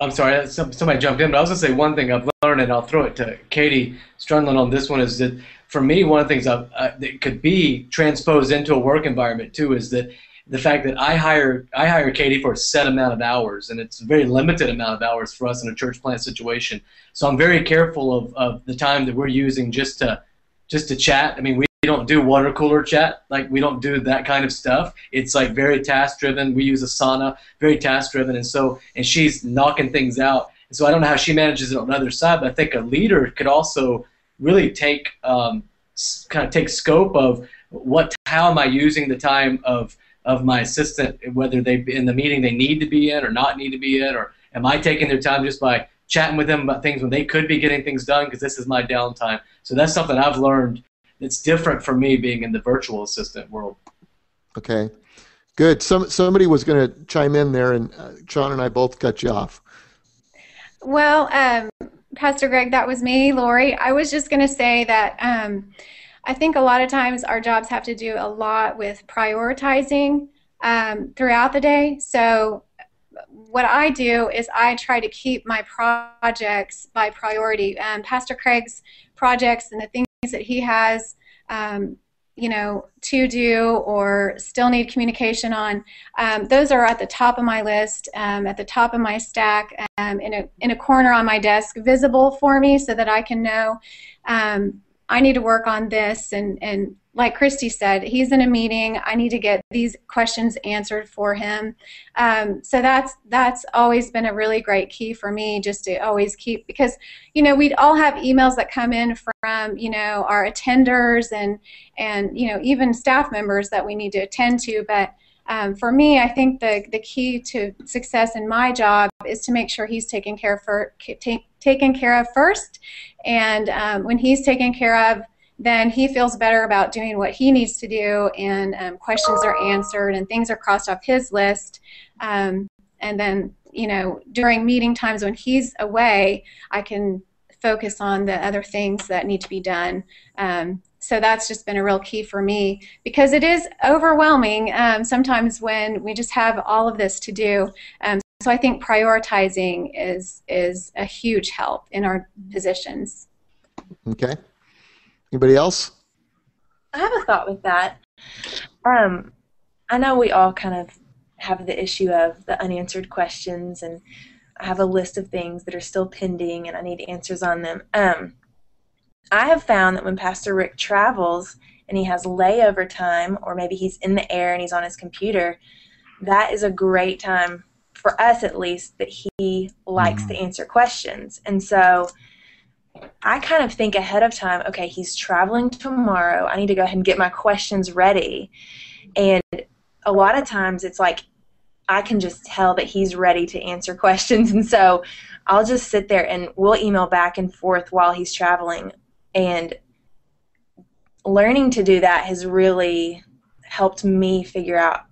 I'm sorry, somebody jumped in, but I was going to say one thing I've learned, and I'll throw it to Katie Strundland on this one, is that for me, one of the things uh, that could be transposed into a work environment too is that the fact that I hire I hire Katie for a set amount of hours, and it's a very limited amount of hours for us in a church plant situation. So I'm very careful of, of the time that we're using just to just to chat. I mean, we don't do water cooler chat, like we don't do that kind of stuff. It's like very task driven. We use Asana, very task driven, and so and she's knocking things out. And so I don't know how she manages it on the other side, but I think a leader could also really take um, kind of take scope of what how am I using the time of of my assistant, whether they in the meeting they need to be in or not need to be in, or am I taking their time just by chatting with them about things when they could be getting things done because this is my downtime. So that's something I've learned that's different for me being in the virtual assistant world. Okay, good. Some somebody was going to chime in there, and uh, Sean and I both cut you off. Well, um, Pastor Greg, that was me, Lori. I was just going to say that. Um, I think a lot of times our jobs have to do a lot with prioritizing um, throughout the day. So, what I do is I try to keep my projects by priority. Um, Pastor Craig's projects and the things that he has, um, you know, to do or still need communication on, um, those are at the top of my list, um, at the top of my stack, um, in a in a corner on my desk, visible for me, so that I can know um, I need to work on this and and like Christy said, he's in a meeting. I need to get these questions answered for him. Um, so that's that's always been a really great key for me, just to always keep because you know we all have emails that come in from you know our attenders and and you know even staff members that we need to attend to, but um, for me, I think the, the key to success in my job is to make sure he's taken care of, for, take, taken care of first. And um, when he's taken care of, then he feels better about doing what he needs to do, and um, questions are answered, and things are crossed off his list. Um, and then, you know, during meeting times when he's away, I can focus on the other things that need to be done. Um, so that's just been a real key for me because it is overwhelming um, sometimes when we just have all of this to do. Um, so I think prioritizing is is a huge help in our positions. Okay. Anybody else? I have a thought with that. Um, I know we all kind of have the issue of the unanswered questions, and I have a list of things that are still pending, and I need answers on them. Um, I have found that when Pastor Rick travels and he has layover time, or maybe he's in the air and he's on his computer, that is a great time for us at least that he likes mm-hmm. to answer questions. And so I kind of think ahead of time, okay, he's traveling tomorrow. I need to go ahead and get my questions ready. And a lot of times it's like I can just tell that he's ready to answer questions. And so I'll just sit there and we'll email back and forth while he's traveling and learning to do that has really helped me figure out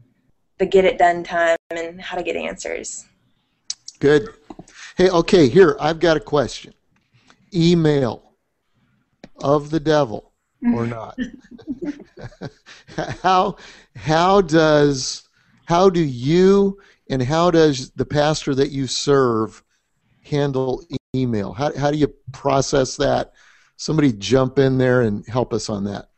the get it done time and how to get answers. Good. Hey, okay, here, I've got a question. Email of the devil or not? how how does how do you and how does the pastor that you serve handle email? How how do you process that? somebody jump in there and help us on that.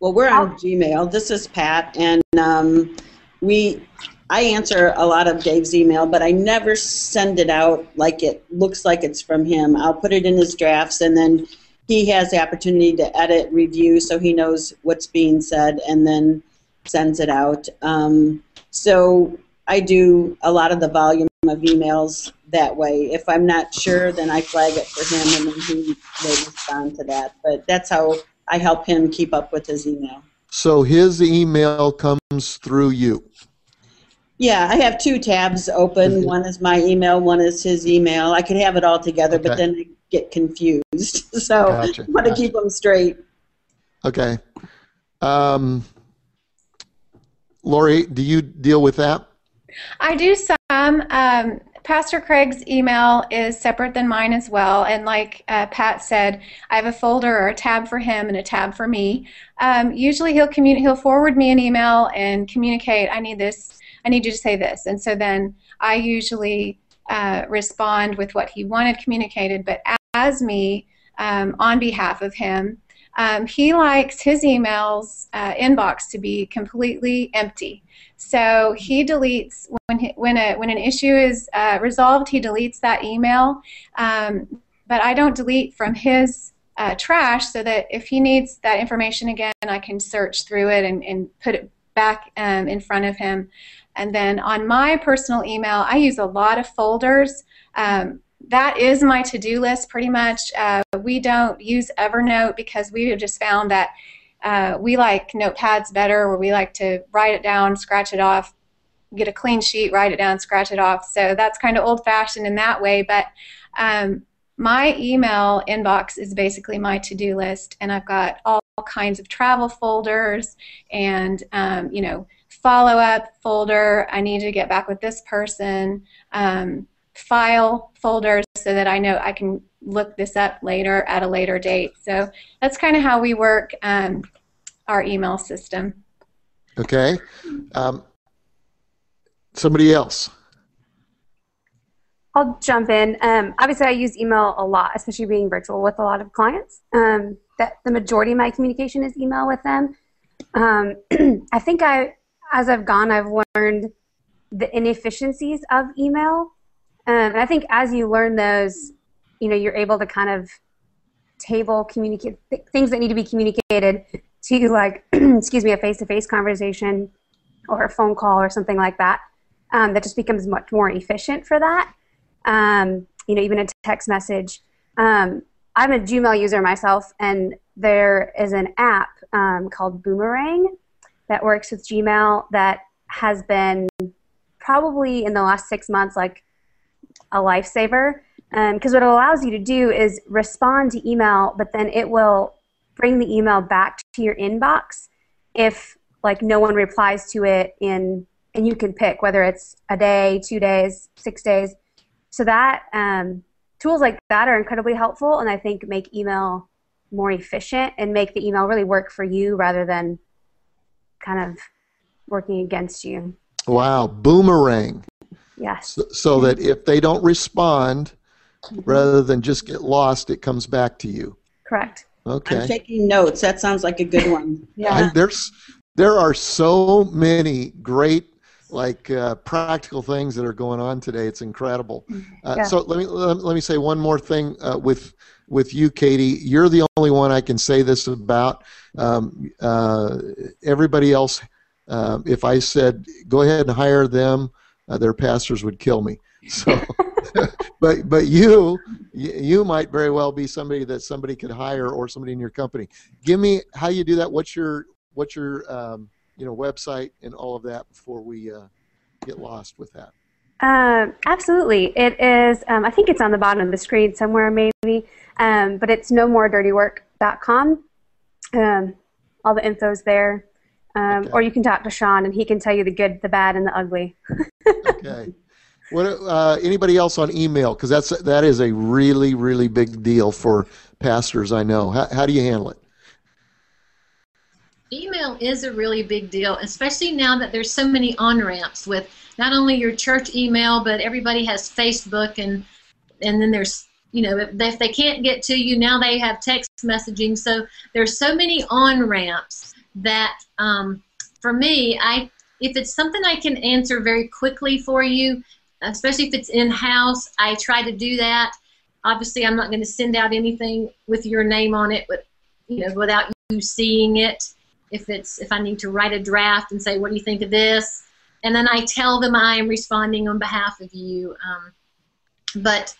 Well, we're on Gmail. This is Pat, and um, we I answer a lot of Dave's email, but I never send it out like it looks like it's from him. I'll put it in his drafts, and then he has the opportunity to edit, review, so he knows what's being said, and then sends it out. Um, so I do a lot of the volume of emails that way. If I'm not sure, then I flag it for him, and then he will respond to that. But that's how I help him keep up with his email. So his email comes through you. Yeah, I have two tabs open. One is my email, one is his email. I could have it all together, but then I get confused. So Gotcha, I want to gotcha. keep them straight. Okay. Um, Lori, do you deal with that? I do some. Um, Pastor Craig's email is separate than mine as well. And like uh, Pat said, I have a folder or a tab for him and a tab for me. Um, usually he'll commun- he'll forward me an email and communicate, I need this, I need you to say this. And so then I usually uh, respond with what he wanted communicated, but as me, um, on behalf of him, um, he likes his emails uh, inbox to be completely empty. So he deletes when he, when a when an issue is uh, resolved, he deletes that email. Um, but I don't delete from his uh, trash, so that if he needs that information again, I can search through it and, and put it back um, in front of him. And then on my personal email, I use a lot of folders. Um, that is my to-do list pretty much. Uh, we don't use Evernote because we have just found that uh, we like notepads better, where we like to write it down, scratch it off, get a clean sheet, write it down, scratch it off. So that's kind of old-fashioned in that way. But um, my email inbox is basically my to-do list, and I've got all kinds of travel folders and um, you know follow-up folder. I need to get back with this person. Um, file folders so that I know I can look this up later at a later date. So that's kind of how we work um, our email system. Okay. Um, somebody else. I'll jump in. Um, obviously, I use email a lot, especially being virtual with a lot of clients. Um, that the majority of my communication is email with them. Um, I think I, as I've gone, I've learned the inefficiencies of email, um, and I think as you learn those, you know, you're able to kind of table communicate th- things that need to be communicated to like, excuse me, a face-to-face conversation or a phone call or something like that. Um, that just becomes much more efficient for that um, you know, even a text message. Um, I'm a Gmail user myself, and there is an app um, called Boomerang that works with Gmail that has been probably in the last six months like a lifesaver. Because what it allows you to do is respond to email, but then it will bring the email back to your inbox if like no one replies to it in, and you can pick whether it's a day, two days, six days so that um, tools like that are incredibly helpful and i think make email more efficient and make the email really work for you rather than kind of working against you Wow, boomerang. yes So, so that if they don't respond, rather than just get lost, it comes back to you. correct Okay. I'm Okay. taking notes. That sounds like a good one. I, there's there are so many great like uh, practical things that are going on today. It's incredible. Uh, Yeah. So let me let, let me say one more thing uh, with with you, Katie. You're the only one I can say this about. Um, uh, everybody else, uh, if I said go ahead and hire them, uh, their pastors would kill me. So. but but you you might very well be somebody that somebody could hire or somebody in your company. Give me how you do that. What's your what's your um, you know website and all of that before we uh, get lost with that. um, absolutely it is um, i think it's on the bottom of the screen somewhere maybe um, but it's no more dirtywork.com um, all the info's there um, Okay. or you can talk to sean and he can tell you the good the bad and the ugly Okay. What uh, anybody else on email? Because that's that is a really really big deal for pastors. I know. How, how do you handle it? Email is a really big deal, especially now that there's so many on ramps with not only your church email, but everybody has Facebook and and then there's you know if they, if they can't get to you now they have text messaging. So there's so many on ramps that um, for me I if it's something I can answer very quickly for you, especially if it's in house, I try to do that. Obviously, I'm not going to send out anything with your name on it, but you know, without you seeing it. If it's if I need to write a draft and say, what do you think of this? And then I tell them I am responding on behalf of you. Um, but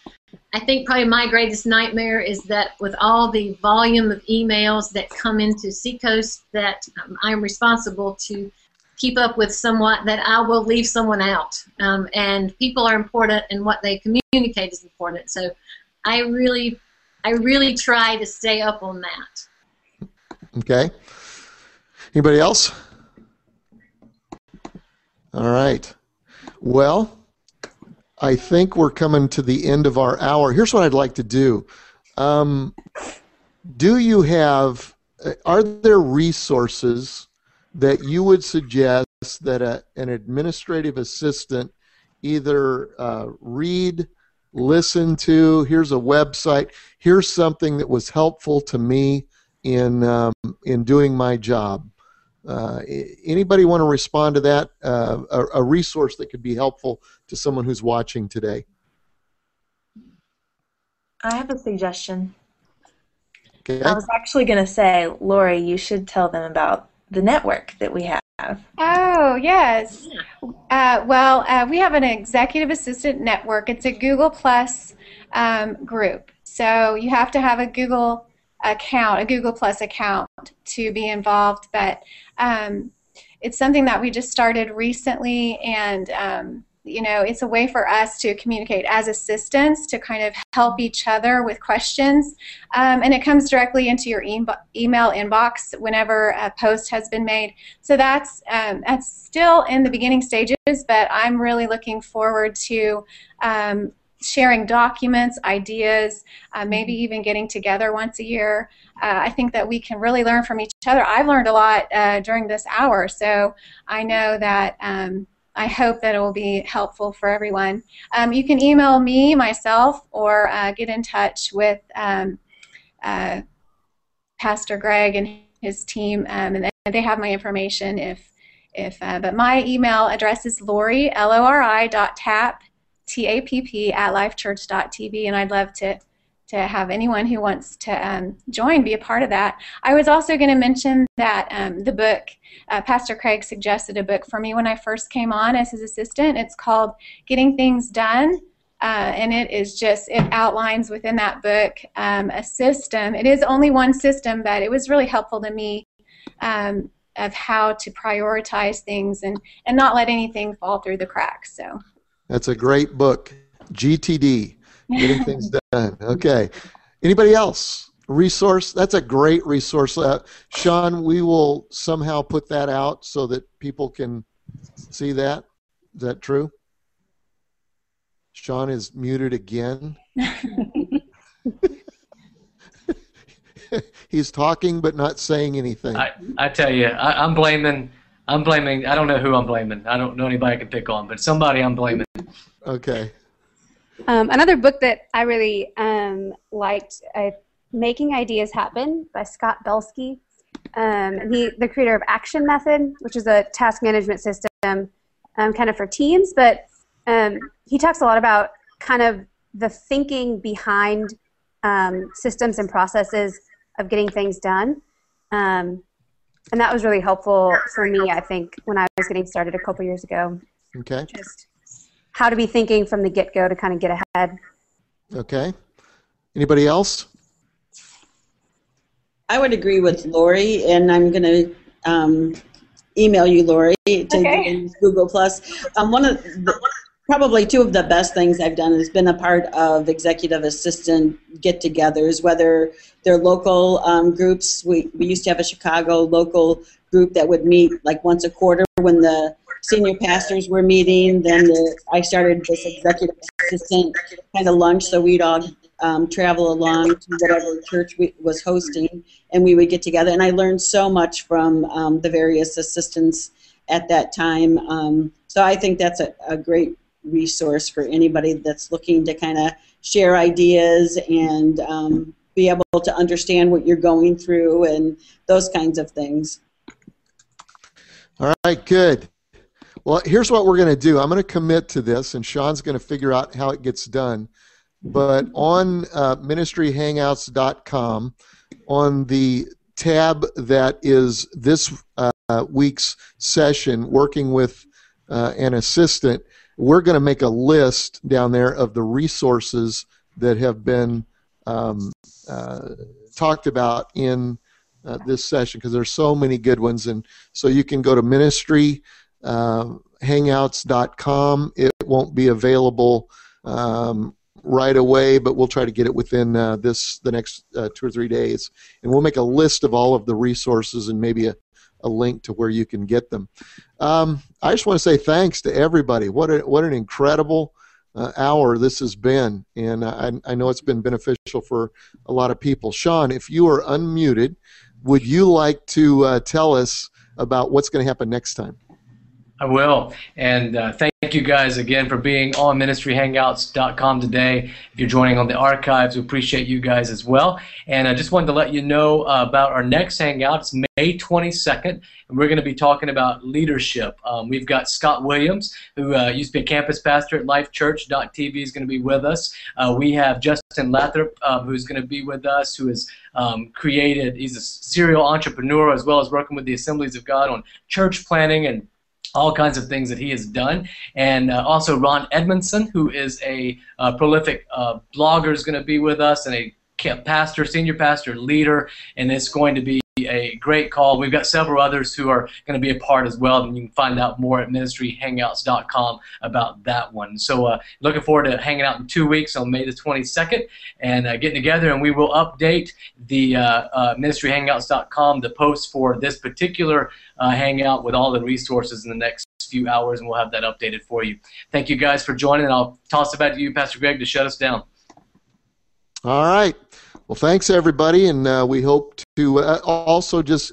I think probably my greatest nightmare is that with all the volume of emails that come into Seacoast, that um, I'm responsible to keep up with somewhat that I will leave someone out. Um, and people are important, and what they communicate is important. So I really, I really try to stay up on that. Okay. Anybody else? All right. Well, I think we're coming to the end of our hour. Here's what I'd like to do. Um, do you have, are there resources that you would suggest that a, an administrative assistant either uh, read, listen to, here's a website, here's something that was helpful to me in, um, in doing my job? Uh, anybody want to respond to that? Uh, a, a, resource that could be helpful to someone who's watching today. I have a suggestion. Okay. I was actually going to say, Lori, you should tell them about the network that we have. Oh, yes. Uh, well, uh, we have an executive assistant network. It's a Google Plus um, group. So you have to have a Google account, a Google Plus account to be involved. But um, it's something that we just started recently, and um, you know, it's a way for us to communicate as assistants to kind of help each other with questions, um, and it comes directly into your e- email inbox whenever a post has been made. So that's um, that's still in the beginning stages, but I'm really looking forward to um, sharing documents, ideas, uh, maybe mm-hmm. even getting together once a year. Uh, I think that we can really learn from each other. I've learned a lot uh, during this hour, so I know that. Um, I hope that it will be helpful for everyone. Um, you can email me, myself, or uh, get in touch with um, uh, Pastor Greg and his team, um, and they have my information if if uh, but my email address is lori l-o-r-i dot tap T-A-P-P at lifechurch.tv, and I'd love to to have anyone who wants to um, join be a part of that. I was also going to mention that um, the book, uh, Pastor Craig suggested a book for me when I first came on as his assistant. It's called Getting Things Done. Uh, and it is just it outlines within that book um, a system it is only one system but it was really helpful to me um, of how to prioritize things and and not let anything fall through the cracks so that's a great book. GTD, getting things done. Okay. Anybody else? Resource? That's a great resource. Uh, Sean, we will somehow put that out so that people can see that. Is that true? Sean is muted again. He's talking but not saying anything. I, I tell you, I, I'm blaming I'm blaming. I don't know who I'm blaming. I don't know anybody I can pick on, but somebody I'm blaming. Okay. Um, another book that I really um, liked, uh, "Making Ideas Happen" by Scott Belsky. Um, he, the creator of Action Method, which is a task management system, um, kind of for teams. But um, he talks a lot about kind of the thinking behind um, systems and processes of getting things done. Um, and that was really helpful for me. I think when I was getting started a couple years ago. Okay. Just how to be thinking from the get go to kind of get ahead. Okay. Anybody else? I would agree with Lori, and I'm going to um, email you, Lori, to okay. Google Plus. Um, one of the, probably two of the best things I've done has been a part of executive assistant get-togethers, whether they're local um, groups. We, we used to have a Chicago local group that would meet like once a quarter when the senior pastors were meeting. Then the, I started this executive assistant kind of lunch, so we'd all um, travel along to whatever church we, was hosting, and we would get together. And I learned so much from um, the various assistants at that time. Um, so I think that's a, a great resource for anybody that's looking to kind of share ideas and um, be able to understand what you're going through and those kinds of things. All right, good. Well, here's what we're going to do. I'm going to commit to this, and Sean's going to figure out how it gets done. But on uh, ministryhangouts.com, on the tab that is this uh, week's session, working with uh, an assistant, we're going to make a list down there of the resources that have been um, uh, talked about in uh, this session because there's so many good ones. And so you can go to ministry uh, hangouts.com. It won't be available um, right away, but we'll try to get it within uh, this the next uh, two or three days, and we'll make a list of all of the resources and maybe a, a link to where you can get them. Um, I just want to say thanks to everybody. What a, what an incredible uh, hour this has been, and I, I know it's been beneficial for a lot of people. Sean, if you are unmuted, would you like to uh, tell us about what's going to happen next time? I will. And uh, thank you guys again for being on ministryhangouts.com today. If you're joining on the archives, we appreciate you guys as well. And I just wanted to let you know uh, about our next hangout. It's May 22nd, and we're going to be talking about leadership. Um, we've got Scott Williams, who uh, used to be a campus pastor at LifeChurch.tv, is going to be with us. Uh, we have Justin Lathrop, um, who's going to be with us, who has um, created, he's a serial entrepreneur as well as working with the Assemblies of God on church planning and all kinds of things that he has done. And uh, also Ron Edmondson, who is a uh, prolific uh, blogger, is going to be with us and a pastor, senior pastor, leader, and it's going to be a great call. We've got several others who are going to be a part as well, and you can find out more at ministryhangouts.com about that one. So, uh, looking forward to hanging out in two weeks on May the 22nd and uh, getting together, and we will update the uh, uh ministryhangouts.com, the post for this particular uh, hangout with all the resources in the next few hours, and we'll have that updated for you. Thank you guys for joining, and I'll toss it back to you, Pastor Greg, to shut us down. All right. Well, thanks everybody, and uh, we hope to uh, also just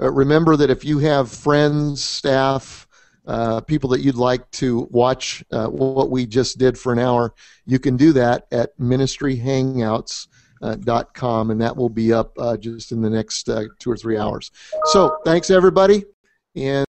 uh, remember that if you have friends, staff, uh, people that you'd like to watch uh, what we just did for an hour, you can do that at ministryhangouts.com, and that will be up just in the next two or three hours. So, thanks everybody, and